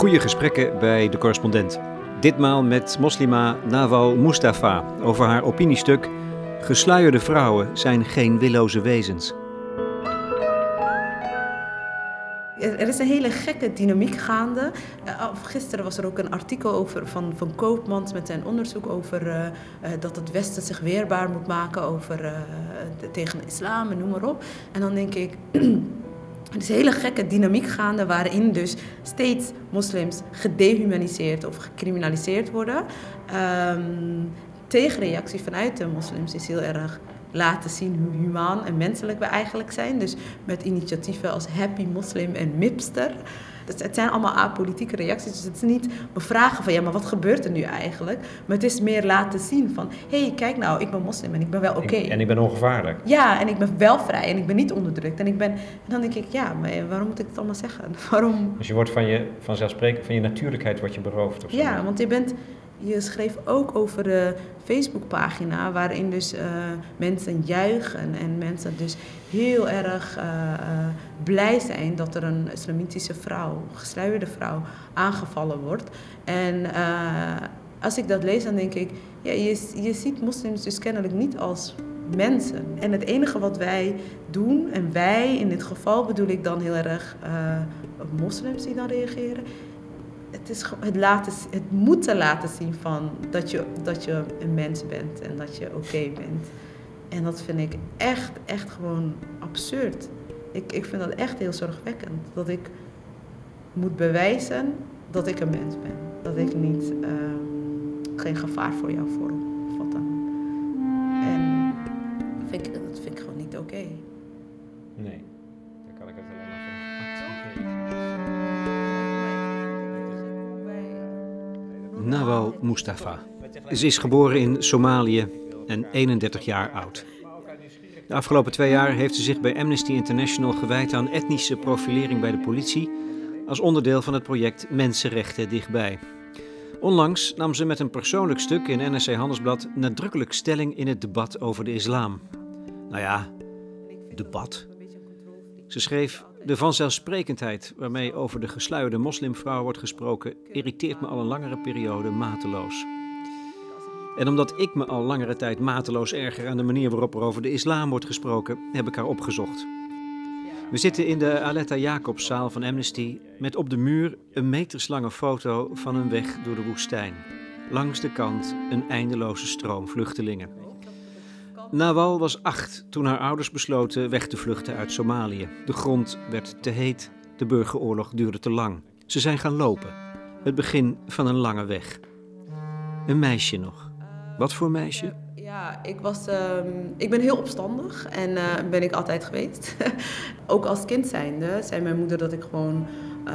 Goede gesprekken bij de correspondent. Ditmaal met moslima Nawal Mustafa over haar opiniestuk Gesluierde vrouwen zijn geen willoze wezens. Er is een hele gekke dynamiek gaande. Uh, gisteren was er ook een artikel over van, van Koopmans met zijn onderzoek over uh, uh, dat het Westen zich weerbaar moet maken over, de, tegen islam en noem maar op. En dan denk ik, er is een hele gekke dynamiek gaande waarin dus steeds moslims gedehumaniseerd of gecriminaliseerd worden. Um, tegenreactie vanuit de moslims is heel erg laten zien hoe humaan en menselijk we eigenlijk zijn. Dus met initiatieven als Happy Muslim en Mipster. Het zijn allemaal apolitieke reacties. Dus het is niet bevragen van ja, maar wat gebeurt er nu eigenlijk? Maar het is meer laten zien van hé, hey, kijk nou, ik ben moslim en ik ben wel oké. Okay. En ik ben ongevaarlijk. Ja, en ik ben wel vrij en ik ben niet onderdrukt. En, ik ben, en dan denk ik, ja, maar waarom moet ik het allemaal zeggen? Waarom? Dus je wordt van je vanzelfsprekend, van je natuurlijkheid wordt je beroofd of zo? Ja, want je bent je schreef ook over de Facebookpagina, waarin dus uh, mensen juichen en mensen dus heel erg uh, uh, blij zijn dat er een islamitische vrouw, gesluierde vrouw, aangevallen wordt. En als ik dat lees, dan denk ik, ja, je, je ziet moslims dus kennelijk niet als mensen. En het enige wat wij doen, en wij in dit geval bedoel ik dan heel erg moslims die dan reageren, het, is het, laten, het moeten laten zien van dat je, dat je een mens bent en dat je oké bent. En dat vind ik echt, echt gewoon absurd. Ik, ik vind dat echt heel zorgwekkend. Dat ik moet bewijzen dat ik een mens ben. Dat ik niet, uh, geen gevaar voor jou vorm. Wat dan. En vind ik, dat vind ik gewoon niet oké. Nee. Daar kan ik het alleen maar Nawal Mustafa. Ze is geboren in Somalië en 31 jaar oud. De afgelopen twee jaar heeft ze zich bij Amnesty International gewijd aan etnische profilering bij de politie als onderdeel van het project Mensenrechten dichtbij. Onlangs nam ze met een persoonlijk stuk in NRC Handelsblad nadrukkelijk stelling in het debat over de islam. Nou ja, debat. Ze schreef: De vanzelfsprekendheid waarmee over de gesluierde moslimvrouw wordt gesproken, irriteert me al een langere periode mateloos. En omdat ik me al langere tijd mateloos erger aan de manier waarop er over de islam wordt gesproken, heb ik haar opgezocht. We zitten in de Aletta Jacobszaal van Amnesty met op de muur een meterslange foto van een weg door de woestijn. Langs de kant een eindeloze stroom vluchtelingen. Nawal was acht toen haar ouders besloten weg te vluchten uit Somalië. De grond werd te heet, de burgeroorlog duurde te lang. Ze zijn gaan lopen. Het begin van een lange weg. Een meisje nog. Wat voor meisje? Ja, ik, was, uh, ik ben heel opstandig en uh, ben ik altijd geweest. Ook als kind zijnde zei mijn moeder dat ik gewoon uh,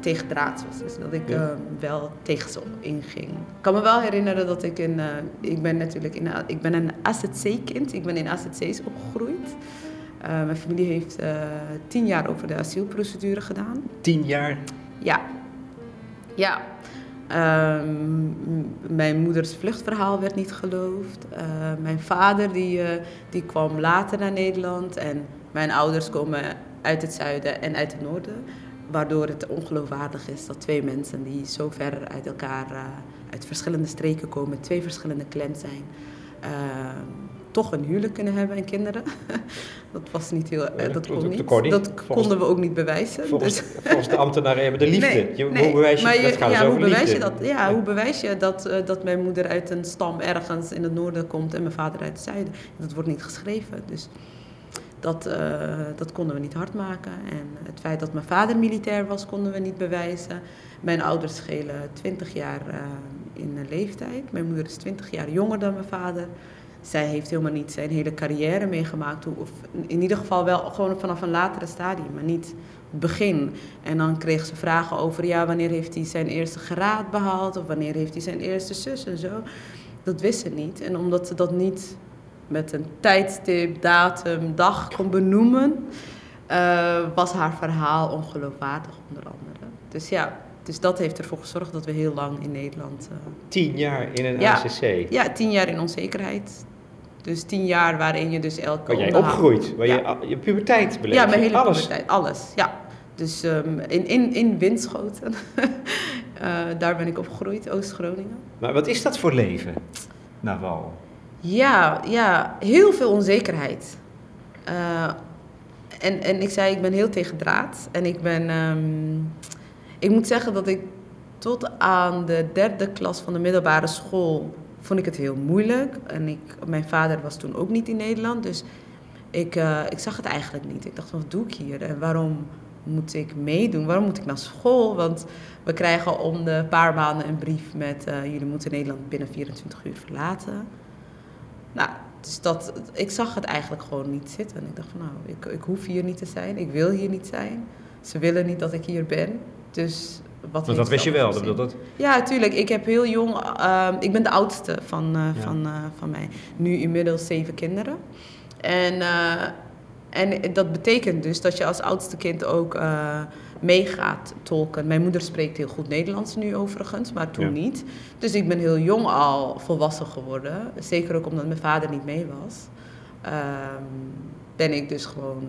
tegen draad was. Dus dat ik uh, wel tegen ze inging. Ik kan me wel herinneren dat ik in... Uh, ik ben natuurlijk in, ik ben een AZC-kind. Ik ben in AZC's opgegroeid. mijn familie heeft tien jaar over de asielprocedure gedaan. Tien jaar? Ja. Ja. Um, mijn moeders vluchtverhaal werd niet geloofd. mijn vader die, die kwam later naar Nederland. En mijn ouders komen uit het zuiden en uit het noorden. Waardoor het ongeloofwaardig is dat twee mensen die zo ver uit elkaar, uh, uit verschillende streken komen, twee verschillende clans zijn, uh, toch een huwelijk kunnen hebben en kinderen. dat was niet heel, uh, dat kon niet. Dat konden we ook niet bewijzen. Volgens, dus. volgens de ambtenaren hebben de liefde. Nee, je, nee. Hoe bewijs je, je dat? Gaat ja, dus hoe bewijs liefde. je dat? Ja, hoe bewijs je dat, dat mijn moeder uit een stam ergens in het noorden komt en mijn vader uit het zuiden? Dat wordt niet geschreven. Dus dat, uh, dat konden we niet hard maken. En het feit dat mijn vader militair was, konden we niet bewijzen. Mijn ouders schelen 20 jaar uh, in leeftijd. Mijn moeder is 20 jaar jonger dan mijn vader. Zij heeft helemaal niet zijn hele carrière meegemaakt. Of in ieder geval wel gewoon vanaf een latere stadium, maar niet het begin. En dan kreeg ze vragen over, ja, wanneer heeft hij zijn eerste graad behaald? Of wanneer heeft hij zijn eerste zus en zo. Dat wist ze niet. En omdat ze dat niet met een tijdstip, datum, dag kon benoemen, uh, was haar verhaal ongeloofwaardig onder andere. Dus ja, dus dat heeft ervoor gezorgd dat we heel lang in Nederland... Uh, tien jaar in een ja, ACC? Ja, tien jaar in onzekerheid. Dus tien jaar waarin je dus elke... Waar jij opgroeit, waar ja. je je puberteit beleeft. Ja, mijn hele alles. puberteit, alles, ja. dus um, in, in, in Winschoten. uh, daar ben ik opgegroeid, Oost-Groningen. Maar wat is dat voor leven, Naval? Ja, ja, heel veel onzekerheid. Uh, en, en ik zei, ik ben heel tegen draad. En ik ben... Um, ik moet zeggen dat ik tot aan de derde klas van de middelbare school... vond ik het heel moeilijk. En ik, mijn vader was toen ook niet in Nederland. Dus ik, uh, ik zag het eigenlijk niet. Ik dacht, wat doe ik hier? En waarom moet ik meedoen? Waarom moet ik naar school? Want we krijgen om de paar maanden een brief met... Uh, jullie moeten Nederland binnen 24 uur verlaten. Nou, dus dat, ik zag het eigenlijk gewoon niet zitten. En ik dacht van nou, ik, ik hoef hier niet te zijn. Ik wil hier niet zijn. Ze willen niet dat ik hier ben. Dus wat Want dat wist je wel? Dat, dat... Ja, natuurlijk. Ik heb heel jong... Uh, ik ben de oudste van, uh, van, uh, van mij. Nu inmiddels zeven kinderen. En, uh, en dat betekent dus dat je als oudste kind ook meegaat tolken. Mijn moeder spreekt heel goed Nederlands nu overigens, maar toen ja. niet. Dus ik ben heel jong al volwassen geworden. Zeker ook omdat mijn vader niet mee was. Um, ben ik dus gewoon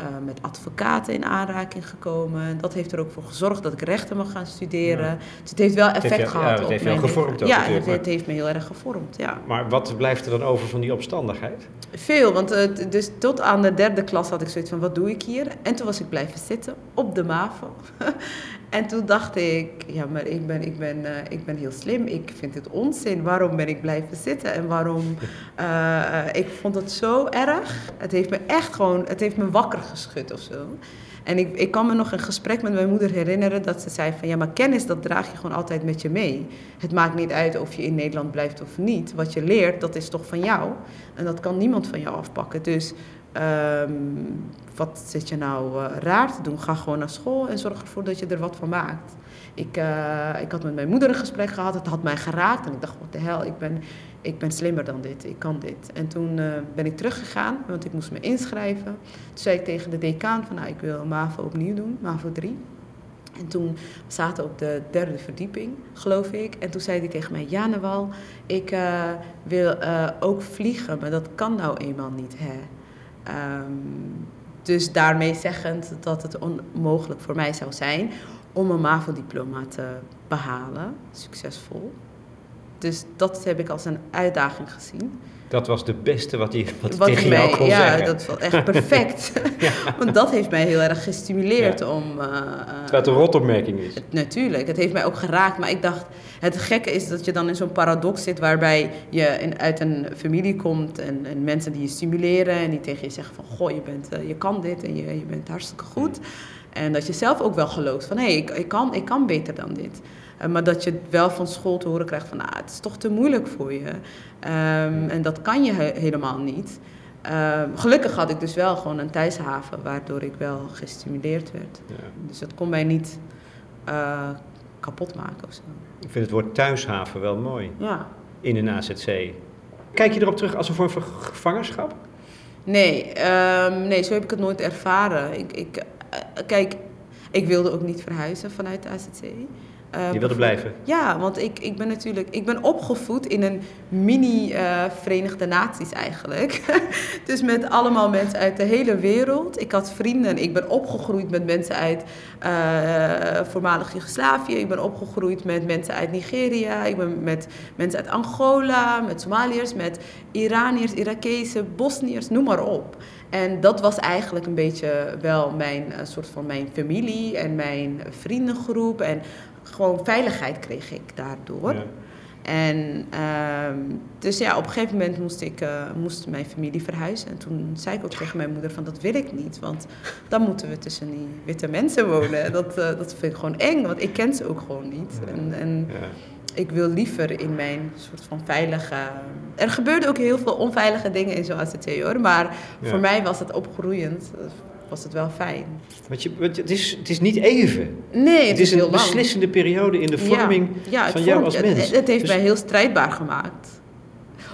uh, met advocaten in aanraking gekomen. Dat heeft er ook voor gezorgd dat ik rechten mag gaan studeren. Ja. Dus het heeft wel effect heeft, gehad ja, het op heeft mijn gevormd ook Ja, het, heeft me heel erg gevormd, ja. Maar wat blijft er dan over van die opstandigheid? Veel, want uh, dus tot aan de derde klas had ik zoiets van, wat doe ik hier? En toen was ik blijven zitten op de MAVO. en toen dacht ik, ja, maar ik ben, ik, ben, uh, ik ben heel slim. Ik vind het onzin. Waarom ben ik blijven zitten? En waarom... Uh, ik vond het zo erg. Het heeft me echt gewoon, het heeft me wakker geschud of zo. En ik, ik kan me nog een gesprek met mijn moeder herinneren dat ze zei van ja, maar kennis dat draag je gewoon altijd met je mee. Het maakt niet uit of je in Nederland blijft of niet. Wat je leert, dat is toch van jou. En dat kan niemand van jou afpakken. Dus um, wat zit je nou uh, raar te doen? Ga gewoon naar school en zorg ervoor dat je er wat van maakt. Ik, uh, ik had met mijn moeder een gesprek gehad, het had mij geraakt. En ik dacht, wat de hel, ik ben, ik ben slimmer dan dit, ik kan dit. En toen uh, ben ik teruggegaan, want ik moest me inschrijven. Toen zei ik tegen de decaan van, nou, ik wil MAVO opnieuw doen, MAVO 3. En toen zaten we op de derde verdieping, geloof ik. En toen zei hij tegen mij, ja Nawal, ik wil ook vliegen, maar dat kan nou eenmaal niet, hè. Um, dus daarmee zeggend dat het onmogelijk voor mij zou zijn om een MAVO-diploma te behalen, succesvol. Dus dat heb ik als een uitdaging gezien. Dat was de beste wat hij, wat wat tegen mij, jou kon ja, zeggen. Ja, dat was echt perfect. ja. Want dat heeft mij heel erg gestimuleerd ja. om... Uh, Terwijl het een rotopmerking is. Het, natuurlijk, het heeft mij ook geraakt. Maar ik dacht, het gekke is dat je dan in zo'n paradox zit... waarbij je in, uit een familie komt en, en, mensen die je stimuleren... en die tegen je zeggen van, goh, je, bent, uh, je kan dit en je, je bent hartstikke goed. En dat je zelf ook wel gelooft van, hé, hey, ik, ik, kan, ik kan beter dan dit. Uh, maar dat je wel van school te horen krijgt van, nou, het is toch te moeilijk voor je. Um, en dat kan je he helemaal niet. Um, gelukkig had ik dus wel gewoon een thuishaven, waardoor ik wel gestimuleerd werd. Ja. Dus dat kon mij niet uh, kapot maken of zo. Ik vind het woord thuishaven wel mooi. Ja. In een AZC. Kijk je erop terug als een vorm van gevangenschap? Nee, um, nee, zo heb ik het nooit ervaren. Ik, ik, uh, kijk, ik wilde ook niet verhuizen vanuit de AZC. Uh, je wilde blijven? Ja, want ik, ik ben natuurlijk ik ben opgevoed in een mini uh, Verenigde Naties eigenlijk. dus met allemaal mensen uit de hele wereld. Ik had vrienden. Ik ben opgegroeid met mensen uit uh, voormalig Joegoslavië. Ik ben opgegroeid met mensen uit Nigeria. Ik ben met mensen uit Angola, met Somaliërs, met Iraniërs, Irakezen, Bosniërs, noem maar op. En dat was eigenlijk een beetje wel mijn uh, soort van mijn familie en mijn vriendengroep. En gewoon veiligheid kreeg ik daardoor. Ja. En uh, dus ja, op een gegeven moment moest, ik, uh, moest mijn familie verhuizen. En toen zei ik ook tegen mijn moeder van dat wil ik niet. Want dan moeten we tussen die witte mensen wonen. Dat, uh, dat vind ik gewoon eng, want ik ken ze ook gewoon niet. En, en ja. ik wil liever in mijn soort van veilige... Er gebeurden ook heel veel onveilige dingen in zo'n ACT hoor. Maar voor mij was het opgroeiend was het wel fijn. Want je, want het, is, het is niet even. Nee, het, het is, is een beslissende lang. periode in de vorming ja, ja, van jou als mens. Het, het heeft dus... mij heel strijdbaar gemaakt.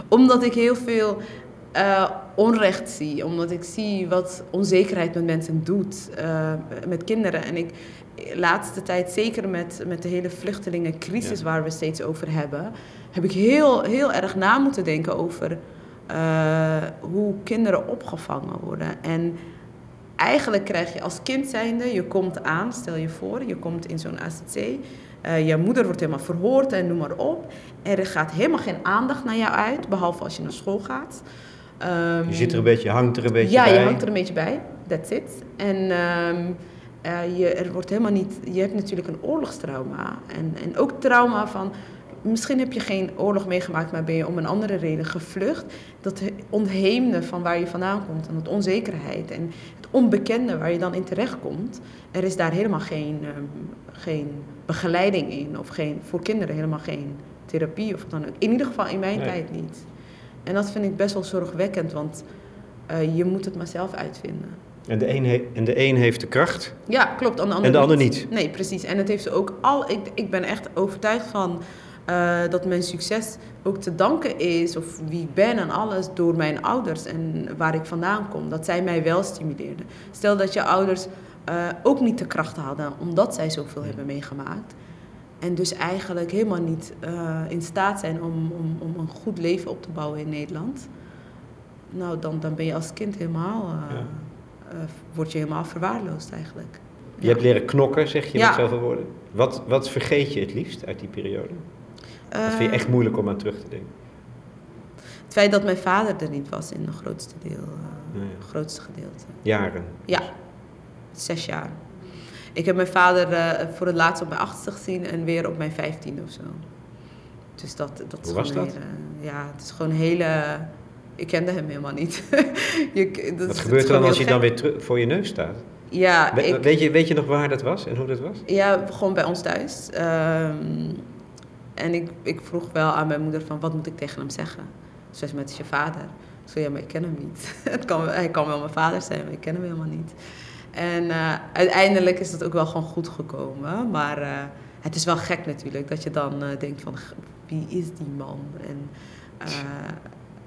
Omdat ik heel veel uh, onrecht zie. Omdat ik zie wat onzekerheid met mensen doet. Uh, met kinderen. En ik, laatste tijd, zeker met, met de hele vluchtelingencrisis ja. waar we steeds over hebben... heb ik heel, heel erg na moeten denken over uh, hoe kinderen opgevangen worden. En eigenlijk krijg je als kind zijnde, je komt aan, stel je voor, je komt in zo'n AZC. Uh, je moeder wordt helemaal verhoord en noem maar op. Er gaat helemaal geen aandacht naar jou uit, behalve als je naar school gaat. Um, je zit er een beetje, hangt er een beetje ja, bij. Ja, je hangt er een beetje bij. That's it. En um, uh, je, er wordt helemaal niet... Je hebt natuurlijk een oorlogstrauma. En, en ook trauma van... Misschien heb je geen oorlog meegemaakt, maar ben je om een andere reden gevlucht. Dat ontheemde van waar je vandaan komt en dat onzekerheid en het onbekende waar je dan in terecht komt. Er is daar helemaal geen, um, geen begeleiding in of geen, voor kinderen helemaal geen therapie of dan ook. In ieder geval in mijn tijd niet. En dat vind ik best wel zorgwekkend, want uh, je moet het maar zelf uitvinden. En de, een en de een heeft de kracht. Ja, klopt. En de ander, en de ander niet. Nee, precies. En het heeft ze ook al. Ik, ik ben echt overtuigd van uh, dat mijn succes ook te danken is, of wie ik ben en alles, door mijn ouders en waar ik vandaan kom. Dat zij mij wel stimuleerden. Stel dat je ouders uh, ook niet de kracht hadden, omdat zij zoveel hebben meegemaakt. En dus eigenlijk helemaal niet uh, in staat zijn om, om, om een goed leven op te bouwen in Nederland. Nou, dan, dan ben je als kind helemaal, ja. word je helemaal verwaarloosd eigenlijk. Je hebt leren knokken, zeg je ja. met zoveel woorden. Wat, wat vergeet je het liefst uit die periode? Dat vind je echt moeilijk om aan terug te denken? Het feit dat mijn vader er niet was in het grootste deel, ja. grootste gedeelte. Jaren? Ja, zes jaar. Ik heb mijn vader uh, voor het laatst op mijn achtste gezien en weer op mijn vijftiende of zo. Dus dat, dat Hoe was dat? Ja, het is gewoon een hele... Ik kende hem helemaal niet. je, dat, Wat gebeurt er dan als je dan weer voor je neus staat? Ja, We, ik, weet, je, weet je nog waar dat was en hoe dat was? Ja, gewoon bij ons thuis. Um, en ik, ik vroeg wel aan mijn moeder van, wat moet ik tegen hem zeggen? Ze met je vader. Ik zei, ja, maar ik ken hem niet. kan, hij kan wel mijn vader zijn, maar ik ken hem helemaal niet. En uh, uiteindelijk is dat ook wel gewoon goed gekomen. Maar uh, het is wel gek natuurlijk, dat je dan uh, denkt van, wie is die man? En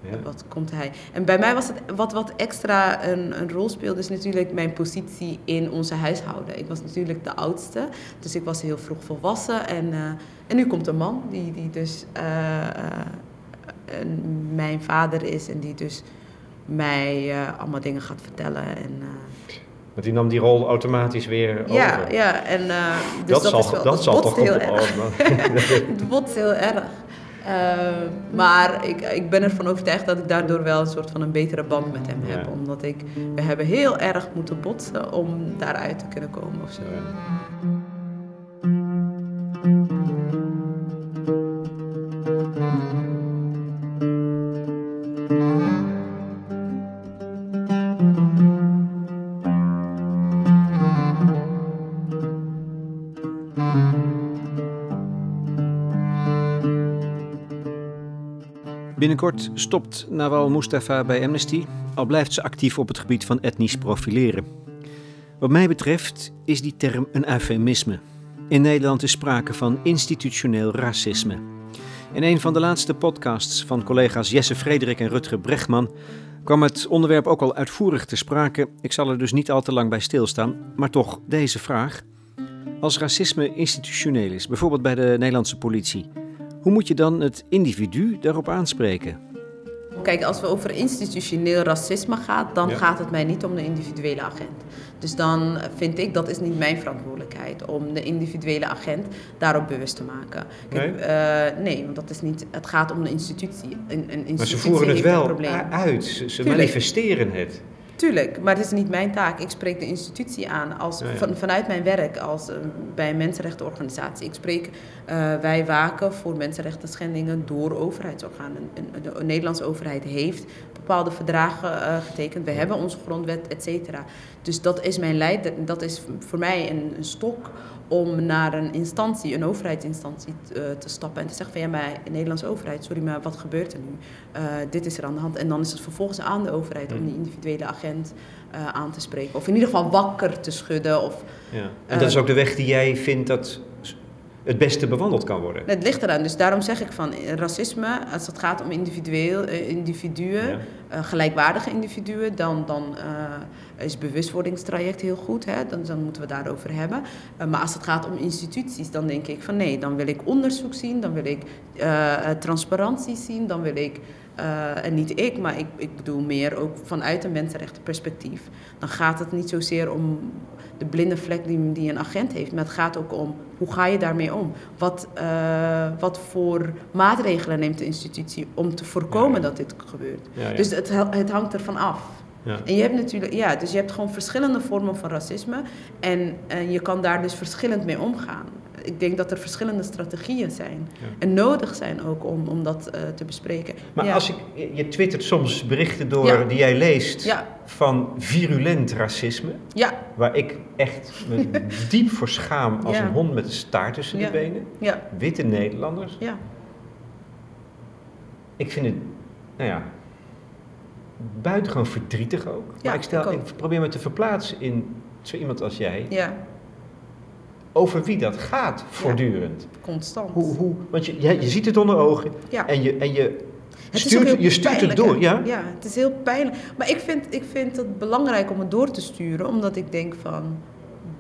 ja. wat komt hij? En bij mij was het, wat, wat extra een, een rol speelde, is natuurlijk mijn positie in onze huishouden. Ik was natuurlijk de oudste, dus ik was heel vroeg volwassen. En, en nu komt een man die, die dus mijn vader is en die dus mij allemaal dingen gaat vertellen. En, want die nam die rol automatisch weer over. Ja, ja. En, dus dat, dat, zal, is wel, dat, dat zal toch heel erg. het botst heel erg. Uh, maar ik, ik ben ervan overtuigd dat ik daardoor wel een soort van een betere band met hem heb. Ja. Omdat ik, we hebben heel erg moeten botsen om daaruit te kunnen komen of zo. Ja. Binnenkort stopt Nawal Mustafa bij Amnesty, al blijft ze actief op het gebied van etnisch profileren. Wat mij betreft is die term een eufemisme. In Nederland is sprake van institutioneel racisme. In een van de laatste podcasts van collega's Jesse Frederik en Rutger Bregman kwam het onderwerp ook al uitvoerig te sprake. Ik zal er dus niet al te lang bij stilstaan, maar toch deze vraag. Als racisme institutioneel is, bijvoorbeeld bij de Nederlandse politie, hoe moet je dan het individu daarop aanspreken? Kijk, als we over institutioneel racisme gaat, dan Ja. gaat het mij niet om de individuele agent. Dus dan vind ik dat is niet mijn verantwoordelijkheid om de individuele agent daarop bewust te maken. Kijk, eh, nee, want dat is niet. Het gaat om de institutie. Een, een institutie Maar ze voeren het wel uit, ze, ze Tuurlijk. manifesteren het. Tuurlijk, maar het is niet mijn taak. Ik spreek de institutie aan als, Ja, ja. Van, vanuit mijn werk als, eh, bij een mensenrechtenorganisatie. Ik spreek, eh, wij waken voor mensenrechten schendingen door overheidsorganen. De Nederlandse overheid heeft bepaalde verdragen eh, getekend. We hebben onze grondwet, et cetera. Dus dat is mijn leider. Dat is voor mij een, een stok om naar een instantie, een overheidsinstantie eh, te stappen en te zeggen van ja, maar Nederlandse overheid, sorry, maar wat gebeurt er nu? Eh, dit is er aan de hand. En dan is het vervolgens aan de overheid om die individuele agent eh, aan te spreken. Of in ieder geval wakker te schudden. Of, Ja. En dat is ook de weg die jij vindt dat het beste bewandeld kan worden. het ligt eraan. Dus daarom zeg ik van eh, racisme, als het gaat om individueel, eh, individuen, Ja. eh, gelijkwaardige individuen, dan, dan eh, is bewustwordingstraject heel goed. Hè? Dan, dan moeten we daarover hebben. Maar als het gaat om instituties, dan denk ik van nee, dan wil ik onderzoek zien, dan wil ik transparantie zien, dan wil ik en niet ik, maar ik, ik bedoel meer ook vanuit een mensenrechtenperspectief, dan gaat het niet zozeer om de blinde vlek die, die een agent heeft, maar het gaat ook om hoe ga je daarmee om? Wat, uh, wat voor maatregelen neemt de institutie om te voorkomen dat dit gebeurt? Dus het, het hangt ervan af. Ja. En je hebt natuurlijk, ja, dus je hebt gewoon verschillende vormen van racisme en, en je kan daar dus verschillend mee omgaan ik denk dat er verschillende strategieën zijn. En nodig zijn ook om, om dat uh, te bespreken. Maar als ik, je twittert soms berichten door die jij leest van virulent racisme. Waar ik echt me diep voor schaam als een hond met een staart tussen de benen. Witte Nederlanders. Ja. Ik vind het, nou ja, buitengewoon verdrietig ook. maar ik, stel, ik, ik probeer me te verplaatsen in zo iemand als jij. Ja over wie dat gaat voortdurend. constant. Hoe, hoe, want je, je, je ziet het onder ogen en je, en je stuurt, je stuurt het door. Ja? ja, het is heel pijnlijk. Maar ik vind, ik vind het belangrijk om het door te sturen, omdat ik denk van,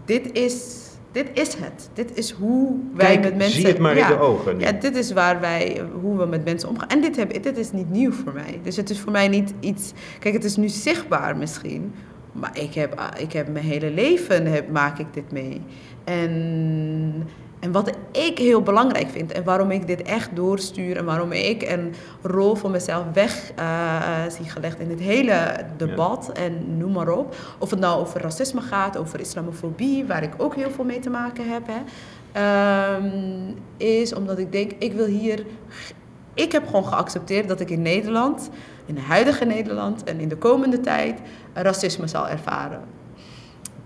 dit is, dit is het. Dit is hoe wij Kijk, met mensen... zie het maar in de ogen. Ja, dit is waar wij, hoe we met mensen omgaan. En dit, heb, dit is niet nieuw voor mij. Dus het is voor mij niet iets... Kijk, het is nu zichtbaar misschien, maar ik heb, ik heb mijn hele leven heb, maak ik dit mee. En, en wat ik heel belangrijk vind en waarom ik dit echt doorstuur en waarom ik een rol voor mezelf weg uh, zie gelegd in het hele debat en noem maar op. Of het nou over racisme gaat, over islamofobie, waar ik ook heel veel mee te maken heb. Hè, um, is omdat ik denk, ik wil hier. Ik heb gewoon geaccepteerd dat ik in Nederland, in het huidige Nederland en in de komende tijd racisme zal ervaren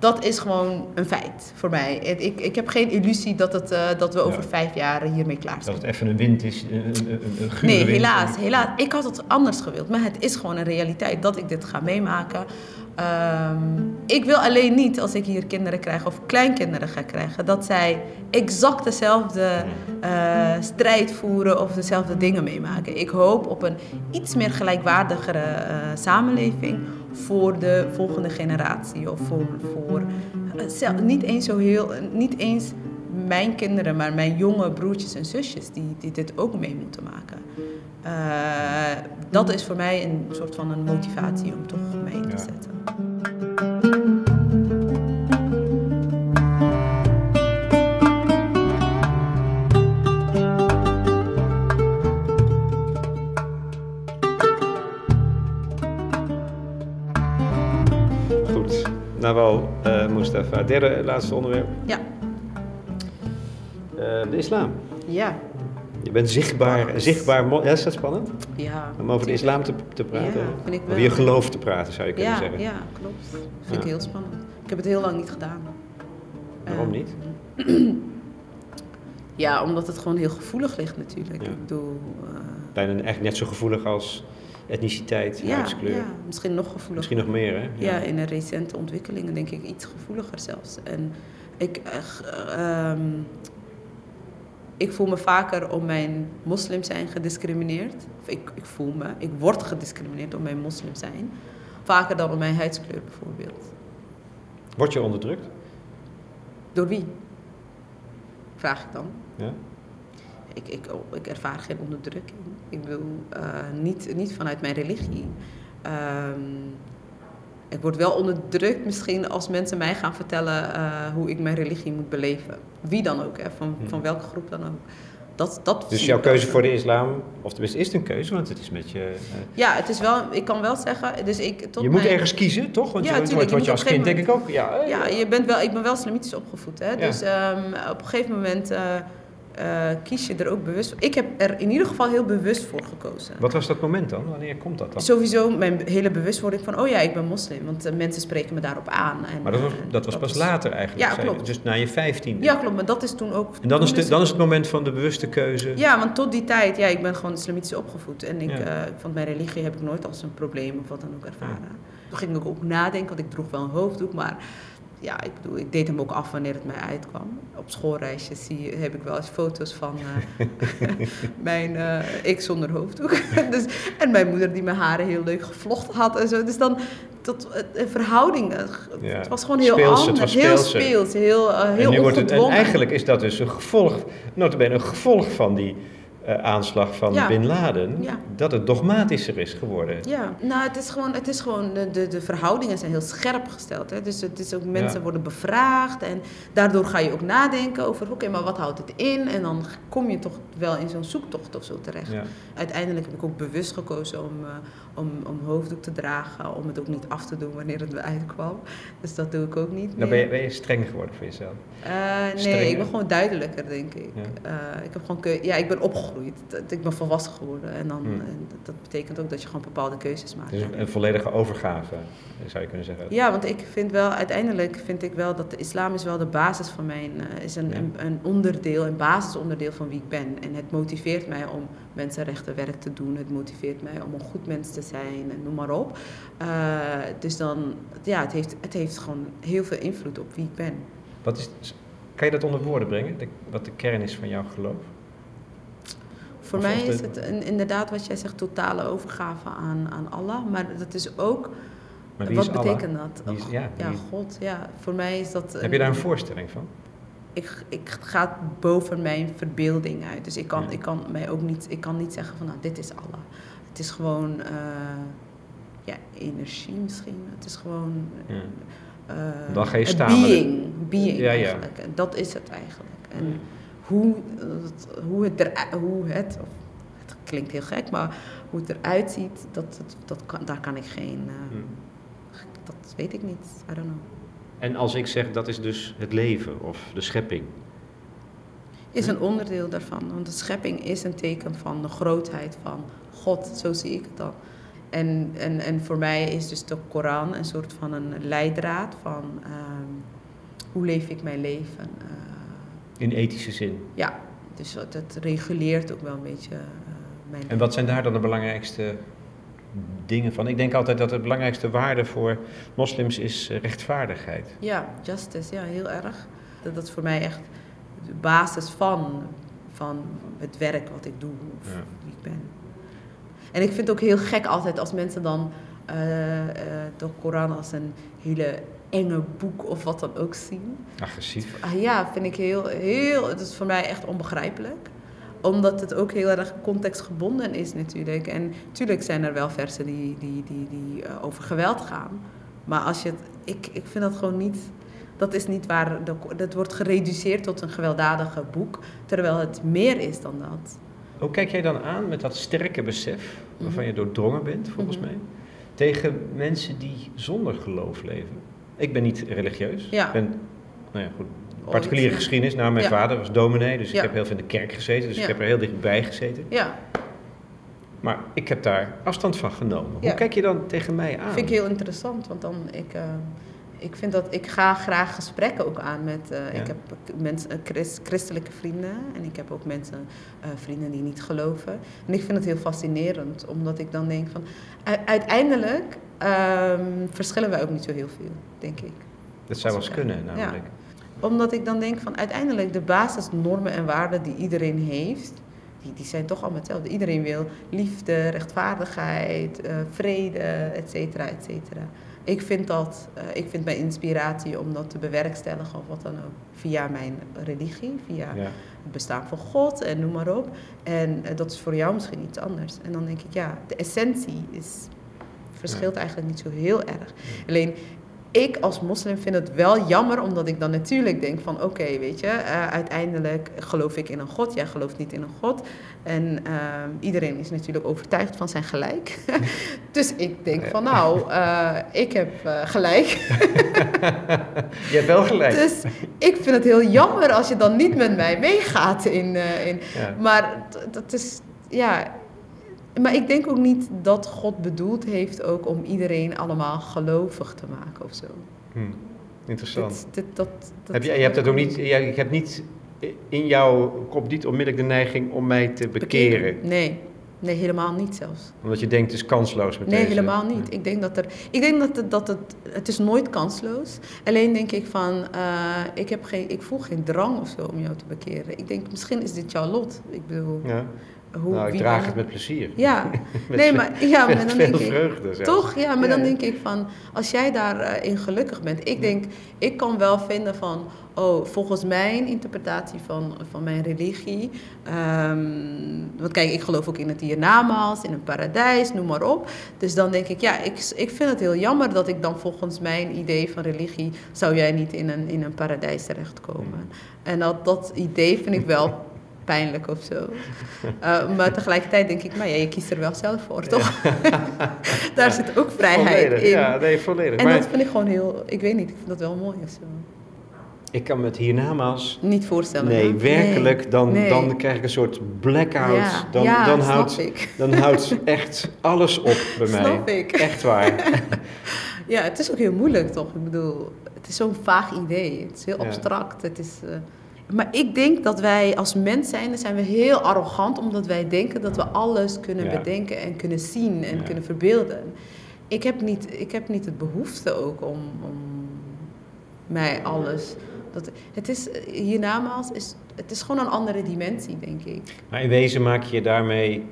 dat is gewoon een feit voor mij. Ik, ik heb geen illusie dat, het, uh, dat we over vijf jaar hiermee klaar zijn. Dat het even een wind is, een, een, een Nee, helaas, helaas. Ik had het anders gewild. Maar het is gewoon een realiteit dat ik dit ga meemaken. Um, ik wil alleen niet, als ik hier kinderen krijg of kleinkinderen ga krijgen, dat zij exact dezelfde uh, strijd voeren of dezelfde dingen meemaken. Ik hoop op een iets meer gelijkwaardigere uh, samenleving voor de volgende generatie. Of voor, voor uh, niet eens zo heel, niet eens mijn kinderen, maar mijn jonge broertjes en zusjes die, die dit ook mee moeten maken. Uh, dat is voor mij een soort van een motivatie om toch mee te zetten. Nou wel, uh, Mustafa. Derde, laatste onderwerp. Ja. Uh, de islam. Ja. Je bent zichtbaar, zichtbaar ja, is dat spannend? Ja. Om over de islam te, te praten? Ja, vind ik wel. Over je geloof te praten, zou je kunnen ja, zeggen. Ja, klopt. Dat vind ik heel spannend. Ik heb het heel lang niet gedaan. Waarom niet? ja, omdat het gewoon heel gevoelig ligt natuurlijk. Ik bedoel... Uh... Bijna echt net zo gevoelig als etniciteit, ja, huidskleur. Ja, misschien nog gevoeliger. Misschien nog meer, hè? Ja. in de recente ontwikkelingen denk ik iets gevoeliger zelfs. En ik... Uh, um, ik voel me vaker om mijn moslim zijn gediscrimineerd. Of ik, ik voel me, ik word gediscrimineerd om mijn moslim zijn. Vaker dan om mijn huidskleur bijvoorbeeld. Word je onderdrukt? Door wie? Vraag ik dan. Ja? Ik, ik, oh, ik ervaar geen onderdrukking. Ik wil uh, niet, niet vanuit mijn religie. Um, ik word wel onderdrukt misschien als mensen mij gaan vertellen uh, hoe ik mijn religie moet beleven. Wie dan ook, hè, van, hmm. van welke groep dan ook. Dat, dat dus jouw keuze voor de islam, of tenminste is het een keuze, want het is met je... Uh... Ja, het is wel, ik kan wel zeggen... Dus ik, tot je moet ergens kiezen, toch? Want ja, je, tuurlijk, wordt je als kind denk ik ook... Ja, ja, je bent wel, ik ben wel islamitisch opgevoed. Hè? Ja. Dus um, op een gegeven moment... Uh, uh, kies je er ook bewust voor. Ik heb er in ieder geval heel bewust voor gekozen. Wat was dat moment dan? Wanneer komt dat dan? Sowieso mijn hele bewustwording van, oh ja, ik ben moslim. Want uh, mensen spreken me daarop aan. En, maar dat was, dat was pas later eigenlijk? Ja, klopt. Dus na je vijftiende? Ja, klopt. Maar dat is toen ook... En dan, is, de, dan is het moment van de bewuste keuze? Ja, want tot die tijd, ja, ik ben gewoon islamitisch opgevoed. En ik, ja. uh, van mijn religie heb ik nooit als een probleem of wat dan ook ervaren. Ja. Toen ging ik ook nadenken, want ik droeg wel een hoofddoek, maar ja, ik bedoel, ik deed hem ook af wanneer het mij uitkwam. Op schoolreisjes zie, heb ik wel eens foto's van uh, mijn, uh, ik zonder hoofddoek. dus, en mijn moeder die mijn haren heel leuk gevlochten had en zo. Dus dan, tot uh, verhoudingen. Ja. Het was gewoon heel speels, anders. Het was heel speels, heel, uh, heel en, nu wordt het, en eigenlijk is dat dus een gevolg, notabene een gevolg van die uh, aanslag van Bin Laden, dat het dogmatischer is geworden. Ja, nou het is gewoon, het is gewoon de, de, de verhoudingen zijn heel scherp gesteld. Hè? Dus het is ook, mensen worden bevraagd en daardoor ga je ook nadenken over, oké, maar wat houdt het in? En dan kom je toch wel in zo'n zoektocht of zo terecht. Uiteindelijk heb ik ook bewust gekozen om, uh, om, om hoofddoek te dragen, om het ook niet af te doen wanneer het eruit kwam. Dus dat doe ik ook niet meer. ben je, ben je streng geworden voor jezelf? Uh, nee, ik ben gewoon duidelijker, denk ik. ik, heb gewoon ja, ik ben opgegroeid ik ben volwassen geworden. En, dan, hmm. en dat betekent ook dat je gewoon bepaalde keuzes maakt. Dus een volledige overgave, zou je kunnen zeggen. Ja, want ik vind wel, uiteindelijk vind ik wel dat de islam is wel de basis van mijn, uh, is een, een, een, onderdeel, een basisonderdeel van wie ik ben. En het motiveert mij om mensenrechtenwerk te doen. Het motiveert mij om een goed mens te zijn en noem maar op. Uh, dus dan, ja, het heeft, het heeft gewoon heel veel invloed op wie ik ben. Wat is, kan je dat onder woorden brengen, wat de kern is van jouw geloof? Voor mij is het inderdaad wat jij zegt, totale overgave aan, aan Allah. Maar dat is ook. Maar wat betekent dat? Is, ja, ja God. Ja, voor mij is dat. Heb je daar een voorstelling van? Ik, ik ga boven mijn verbeelding uit. Dus ik kan, ik kan mij ook niet, ik kan niet zeggen van nou, dit is Allah. Het is gewoon uh, ja, energie misschien. Het is gewoon. Uh, Dan ga je staan. Being, being ja, eigenlijk. En dat is het eigenlijk. En, hoe, hoe het er, hoe het, of, het klinkt heel gek, maar hoe het eruit ziet, dat, dat, dat kan, daar kan ik geen, uh, dat weet ik niet, I don't know. En als ik zeg dat is dus het leven of de schepping? Is een onderdeel daarvan, want de schepping is een teken van de grootheid van God, zo zie ik het dan. En, en, en voor mij is dus de Koran een soort van een leidraad van um, hoe leef ik mijn leven. Uh, in ethische zin? Ja, dus dat reguleert ook wel een beetje uh, mijn... En wat zijn daar dan de belangrijkste dingen van? Ik denk altijd dat de belangrijkste waarde voor moslims is uh, rechtvaardigheid. Ja, justice, ja, heel erg. Dat, dat is voor mij echt de basis van, van het werk wat ik doe, of wie ik ben. En ik vind het ook heel gek altijd als mensen dan uh, de Koran als een hele enge boek of wat dan ook zien. Agressief. Ah, ja, vind ik heel, heel, het is voor mij echt onbegrijpelijk. Omdat het ook heel erg contextgebonden is natuurlijk. En natuurlijk zijn er wel versen die, die, die, die uh, over geweld gaan. Maar als je het, ik, ik vind dat gewoon niet, dat is niet waar, dat wordt gereduceerd tot een gewelddadige boek. Terwijl het meer is dan dat. Hoe kijk jij dan aan met dat sterke besef, waarvan mhm. je doordrongen bent volgens mhm. mij, tegen mensen die zonder geloof leven? Ik ben niet religieus. Ja. Ik ben, nou ja, goed, particuliere geschiedenis. Nou, mijn vader was dominee, dus ik heb heel veel in de kerk gezeten. Dus ik heb er heel dichtbij gezeten. Ja. Maar ik heb daar afstand van genomen. Hoe kijk je dan tegen mij aan? Vind ik heel interessant, want dan ik, uh, ik vind dat ik ga graag gesprekken ook aan met. Uh, Ik heb mensen, christ, christelijke vrienden en ik heb ook mensen, vrienden die niet geloven. En ik vind het heel fascinerend, omdat ik dan denk van uiteindelijk um, verschillen wij ook niet zo heel veel, denk ik. Dat zou wel eens kunnen, namelijk. Omdat ik dan denk van uiteindelijk de basisnormen en waarden die iedereen heeft, die, die zijn toch allemaal hetzelfde. Iedereen wil liefde, rechtvaardigheid, uh, vrede, et cetera, et cetera. Ik vind dat, uh, ik vind mijn inspiratie om dat te bewerkstelligen of wat dan ook, via mijn religie, via het bestaan van God en noem maar op. En uh, dat is voor jou misschien iets anders. En dan denk ik, ja, de essentie is verschilt eigenlijk niet zo heel erg. Alleen ik als moslim vind het wel jammer, omdat ik dan natuurlijk denk van oké, weet je, uh, uiteindelijk geloof ik in een God, jij gelooft niet in een God. En uh, iedereen is natuurlijk overtuigd van zijn gelijk. dus ik denk van nou, uh, ik heb gelijk. je hebt wel gelijk. Dus ik vind het heel jammer als je dan niet met mij meegaat in. in ja. Maar dat is, ja, maar ik denk ook niet dat God bedoeld heeft ook om iedereen allemaal gelovig te maken of zo. Hmm. Interessant. Dit, dat, dat, Heb je, je hebt dat ook niet, je hebt niet in jouw kop niet onmiddellijk de neiging om mij te bekeren. Nee, nee, helemaal niet zelfs. Omdat je denkt het is kansloos met Nee, helemaal niet. Ik denk dat er, ik denk dat het, dat het, het is nooit kansloos. Alleen denk ik van, uh, ik, heb geen, ik voel geen drang of zo om jou te bekeren. Ik denk, misschien is dit jouw lot. Ik bedoel, ja. Hoe, nou, ik draag het met plezier. Ja, nee, maar, ja, maar dan denk ik, Toch, ja, maar dan denk ik van, als jij daarin uh, gelukkig bent. Ik denk, ik kan wel vinden van, oh, volgens mijn interpretatie van, van mijn religie, um, Want kijk, ik geloof ook in het hiernamaals, in een paradijs, noem maar op. Dus dan denk ik, ja, ik, ik vind het heel jammer dat ik dan volgens mijn idee van religie... zou jij niet in een, in een paradijs terechtkomen. Mm. En dat, dat idee vind ik wel pijnlijk of zo. Uh, maar tegelijkertijd denk ik, maar ja, je kiest er wel zelf voor, toch? Daar zit ook vrijheid in. Ja, nee, volledig. En dat vind ik gewoon heel, ik weet niet, ik vind dat wel mooi of zo. Ik kan me het hiernamaals... Niet voorstellen. Nee, werkelijk. Dan, dan krijg ik een soort blackout. Ja, dan, ja, dan, houdt, dan houdt echt alles op bij mij. Snap ik. Echt waar. ja, het is ook heel moeilijk, toch? Ik bedoel, het is zo'n vaag idee. Het is heel abstract. Het is... Uh, maar ik denk dat wij als mens zijn, zijn we heel arrogant, omdat wij denken dat we alles kunnen bedenken en kunnen zien en kunnen verbeelden. Ik heb niet, ik heb niet het behoefte ook om, om mij alles. Dat, het is hiernamaals, is, het is gewoon een andere dimensie, denk ik. Maar in wezen maak je daarmee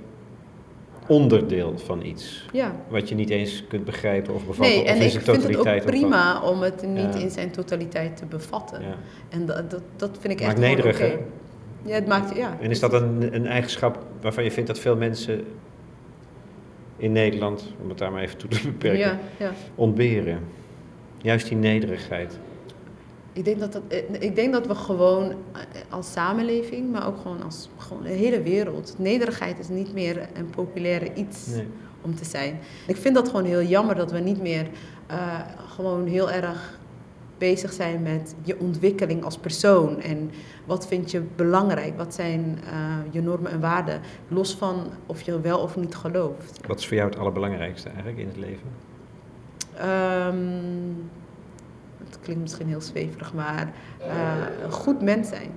onderdeel van iets. Ja. Wat je niet eens kunt begrijpen of bevatten. Nee, en of in ik vind het ook prima om het niet in zijn totaliteit te bevatten. Ja. En dat, dat, dat vind ik echt maakt nederig, okay. Ja, het maakt, ja. En is dat een, een eigenschap waarvan je vindt dat veel mensen in Nederland, om het daar maar even toe te beperken, ja, ja. ontberen? Juist die nederigheid. Ik denk, dat dat, eh, ik denk dat we gewoon eh, als samenleving, maar ook gewoon als gewoon de hele wereld, nederigheid is niet meer een populaire iets om te zijn. Ik vind dat gewoon heel jammer dat we niet meer uh, gewoon heel erg bezig zijn met je ontwikkeling als persoon en wat vind je belangrijk, wat zijn uh, je normen en waarden, los van of je wel of niet gelooft. Wat is voor jou het allerbelangrijkste eigenlijk in het leven? Um, het klinkt misschien heel zweverig, maar uh, een goed mens zijn.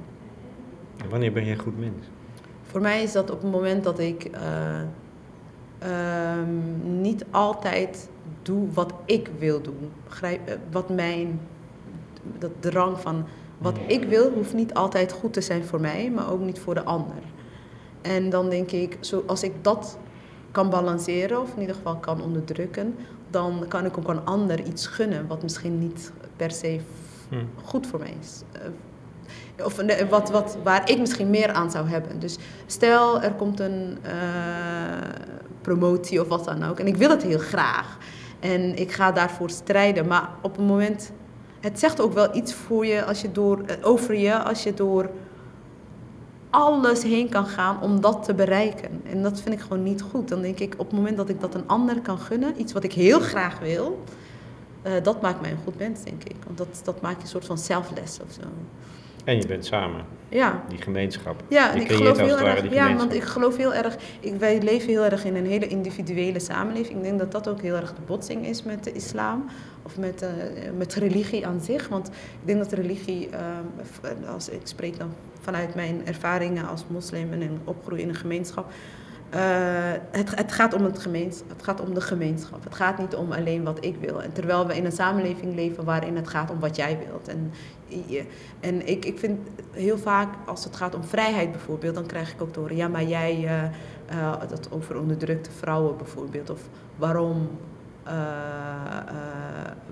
En wanneer ben je een goed mens? Voor mij is dat op het moment dat ik uh, um, niet altijd doe wat ik wil doen. Begrijp, uh, wat mijn dat drang van wat ik wil, hoeft niet altijd goed te zijn voor mij, maar ook niet voor de ander. En dan denk ik, zo, als ik dat kan balanceren, of in ieder geval kan onderdrukken, dan kan ik ook een ander iets gunnen wat misschien niet per se hm. goed voor mij is. Uh, of wat, wat, waar ik misschien meer aan zou hebben. Dus stel, er komt een uh, promotie of wat dan ook. En ik wil het heel graag. En ik ga daarvoor strijden. Maar op een moment... Het zegt ook wel iets voor je, als je door, eh, over je als je door alles heen kan gaan om dat te bereiken. En dat vind ik gewoon niet goed. Dan denk ik, op het moment dat ik dat een ander kan gunnen, iets wat ik heel graag wil, uh, dat maakt mij een goed mens, denk ik. Want dat, dat maakt je een soort van selfless of zo. En je bent samen. Ja. Die gemeenschap. Ja, en ik geloof heel erg. Ja, want ik geloof heel erg. Ik, wij leven heel erg in een hele individuele samenleving. Ik denk dat dat ook heel erg de botsing is met de islam. Of met, uh, met religie aan zich. Want ik denk dat religie, uh, als ik spreek dan vanuit mijn ervaringen als moslim en een opgroei in een gemeenschap. Uh, het, het, gaat om het, gemeenschap, het gaat om de gemeenschap. Het gaat niet om alleen wat ik wil. En terwijl we in een samenleving leven waarin het gaat om wat jij wilt. En, en ik, ik vind heel vaak, als het gaat om vrijheid bijvoorbeeld, dan krijg ik ook te horen: ja, maar jij, uh, dat over onderdrukte vrouwen bijvoorbeeld. Of waarom uh,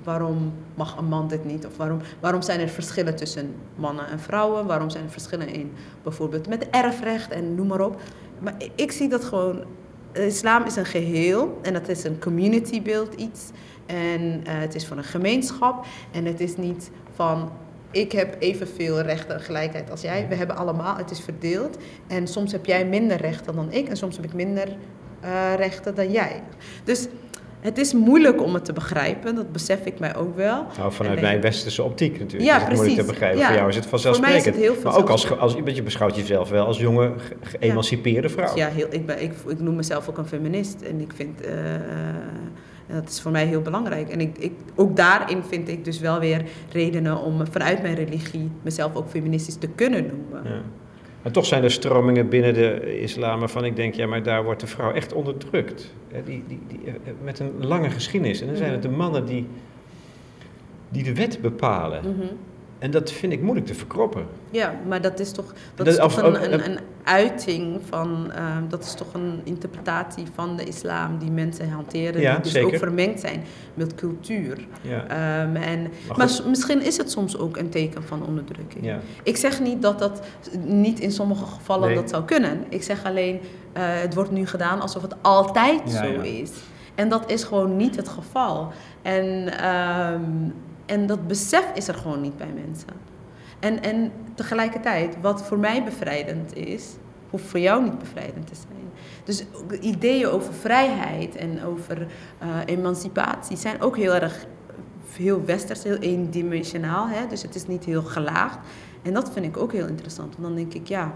waarom mag een man dit niet? Of waarom, waarom zijn er verschillen tussen mannen en vrouwen? Waarom zijn er verschillen in bijvoorbeeld met erfrecht en noem maar op? Maar ik zie dat gewoon. Islam is een geheel en het is een community build iets. En het is van een gemeenschap. En het is niet van ik heb evenveel rechten en gelijkheid als jij. We hebben allemaal, het is verdeeld. En soms heb jij minder rechten dan ik en soms heb ik minder uh, rechten dan jij. Dus het is moeilijk om het te begrijpen, dat besef ik mij ook wel. Nou, vanuit mijn westerse optiek natuurlijk. Ja, is het precies. moeilijk te begrijpen. Ja. Voor jou is het vanzelfsprekend. Voor mij is het heel maar ook als, als je beschouwt jezelf wel als jonge, geëmancipeerde vrouw. Ja, heel, ik, ben, ik, ik noem mezelf ook een feminist. En ik vind, uh, dat is voor mij heel belangrijk. En ik, ik, ook daarin vind ik dus wel weer redenen om vanuit mijn religie mezelf ook feministisch te kunnen noemen. Ja. Maar toch zijn er stromingen binnen de islam waarvan ik denk, ja, maar daar wordt de vrouw echt onderdrukt. Die, die, die, met een lange geschiedenis. En dan zijn het de mannen die, die de wet bepalen. Mm -hmm. En dat vind ik moeilijk te verkroppen. Ja, maar dat is toch, dat, is toch een, een, een, uiting van, ehm, dat is toch een interpretatie van de islam die mensen hanteren, die dus ook vermengd zijn met cultuur. Ja. Ehm, en, maar, misschien is het soms ook een teken van onderdrukking. Ja. Ik zeg niet dat dat niet in sommige gevallen dat zou kunnen. Ik zeg alleen, uh, het wordt nu gedaan alsof het altijd zo is. En dat is gewoon niet het geval. En, ehm, en dat besef is er gewoon niet bij mensen. En, en tegelijkertijd, wat voor mij bevrijdend is, hoeft voor jou niet bevrijdend te zijn. Dus ideeën over vrijheid en over uh, emancipatie zijn ook heel erg heel westers, heel eendimensionaal. Hè? Dus het is niet heel gelaagd. En dat vind ik ook heel interessant. Want dan denk ik, ja,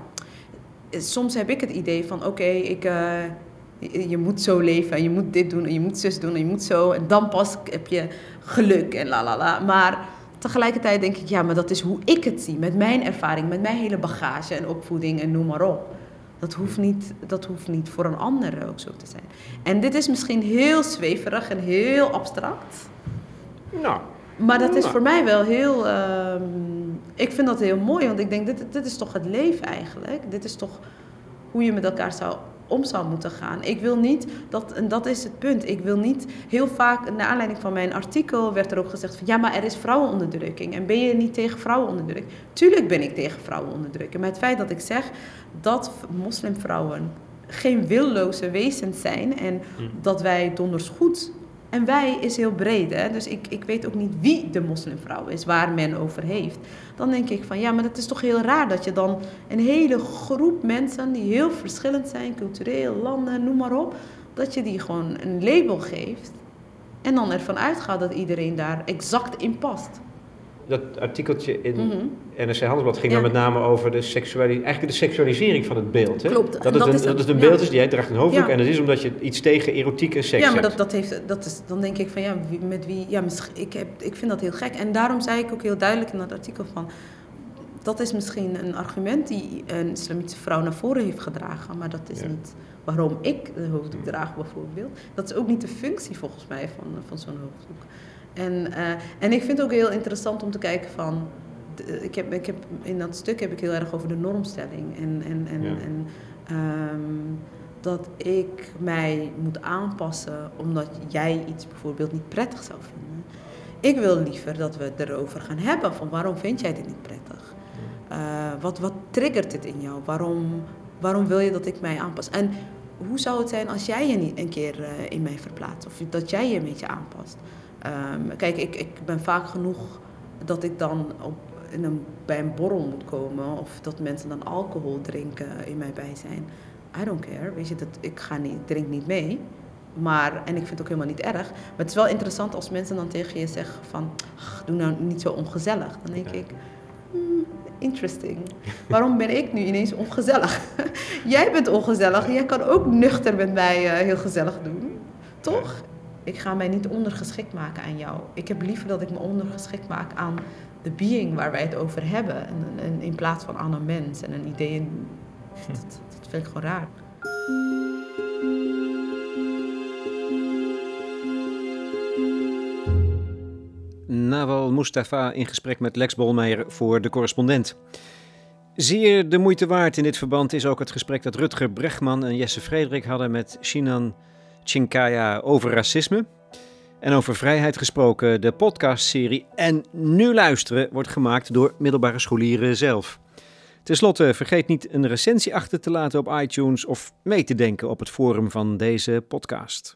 soms heb ik het idee van oké, ik. Uh, je moet zo leven en je moet dit doen en je moet zus doen en je moet zo. En dan pas heb je geluk en la la la. Maar tegelijkertijd denk ik, ja, maar dat is hoe ik het zie. Met mijn ervaring, met mijn hele bagage en opvoeding en noem maar op. Dat hoeft niet, dat hoeft niet voor een ander ook zo te zijn. En dit is misschien heel zweverig en heel abstract. Nou. Maar dat is nou. voor mij wel heel. Ehm, ik vind dat heel mooi, want ik denk, dit, dit is toch het leven eigenlijk. Dit is toch hoe je met elkaar zou om zou moeten gaan. Ik wil niet, dat, en dat is het punt, ik wil niet heel vaak, naar aanleiding van mijn artikel werd er ook gezegd van ja, maar er is vrouwenonderdrukking en ben je niet tegen vrouwenonderdrukking? Tuurlijk ben ik tegen vrouwenonderdrukking, maar het feit dat ik zeg dat moslimvrouwen geen willoze wezens zijn en hm. dat wij donders goed en wij is heel breed, hè? dus ik, ik weet ook niet wie de moslimvrouw is, waar men over heeft. Dan denk ik van ja, maar het is toch heel raar dat je dan een hele groep mensen die heel verschillend zijn, cultureel, landen, noem maar op, dat je die gewoon een label geeft en dan ervan uitgaat dat iedereen daar exact in past dat artikeltje in mm -hmm. NRC Handelsblad ging dan met name over de, seksuali eigenlijk de seksualisering van het beeld. Hè? Klopt. Dat, het een, dat het een beeld is, die jij draagt een hoofddoek en dat is omdat je iets tegen erotiek en seks Ja, maar dat, dat heeft, dat is, dan denk ik van ja, met wie, ja, ik, heb, ik vind dat heel gek. En daarom zei ik ook heel duidelijk in dat artikel van, dat is misschien een argument die een islamitische vrouw naar voren heeft gedragen, maar dat is niet waarom ik de hoofddoek draag bijvoorbeeld. Dat is ook niet de functie volgens mij van, van zo'n hoofddoek. En, uh, en ik vind het ook heel interessant om te kijken van... ik heb, ik heb, in dat stuk heb ik heel erg over de normstelling. En, en, en, en um, dat ik mij moet aanpassen omdat jij iets bijvoorbeeld niet prettig zou vinden. Ik wil liever dat we het erover gaan hebben van waarom vind jij dit niet prettig? Uh, wat, wat triggert dit in jou? Waarom, waarom wil je dat ik mij aanpas? En hoe zou het zijn als jij je niet een keer uh, in mij verplaatst? Of dat jij je een beetje aanpast? Um, kijk, ik, ik ben vaak genoeg dat ik dan op, in een, bij een borrel moet komen of dat mensen dan alcohol drinken in mijn bijzijn. I don't care, weet je, dat, ik ga niet, drink niet mee. Maar, en ik vind het ook helemaal niet erg. Maar het is wel interessant als mensen dan tegen je zeggen van, doe nou niet zo ongezellig. Dan denk ik, hmm, interesting. Waarom ben ik nu ineens ongezellig? Jij bent ongezellig, jij kan ook nuchter met mij uh, heel gezellig doen. Toch? Ik ga mij niet ondergeschikt maken aan jou. Ik heb liever dat ik me ondergeschikt maak aan de being waar wij het over hebben. En, in plaats van aan een mens en een idee. Dat, dat vind ik gewoon raar. Nawal Mustafa in gesprek met Lex Bolmeijer voor de correspondent. Zeer de moeite waard in dit verband is ook het gesprek dat Rutger Bregman en Jesse Frederik hadden met Sinan Chinkaya over racisme. En over vrijheid gesproken, de podcastserie En Nu Luisteren wordt gemaakt door middelbare scholieren zelf. Ten slotte, vergeet niet een recensie achter te laten op iTunes of mee te denken op het forum van deze podcast.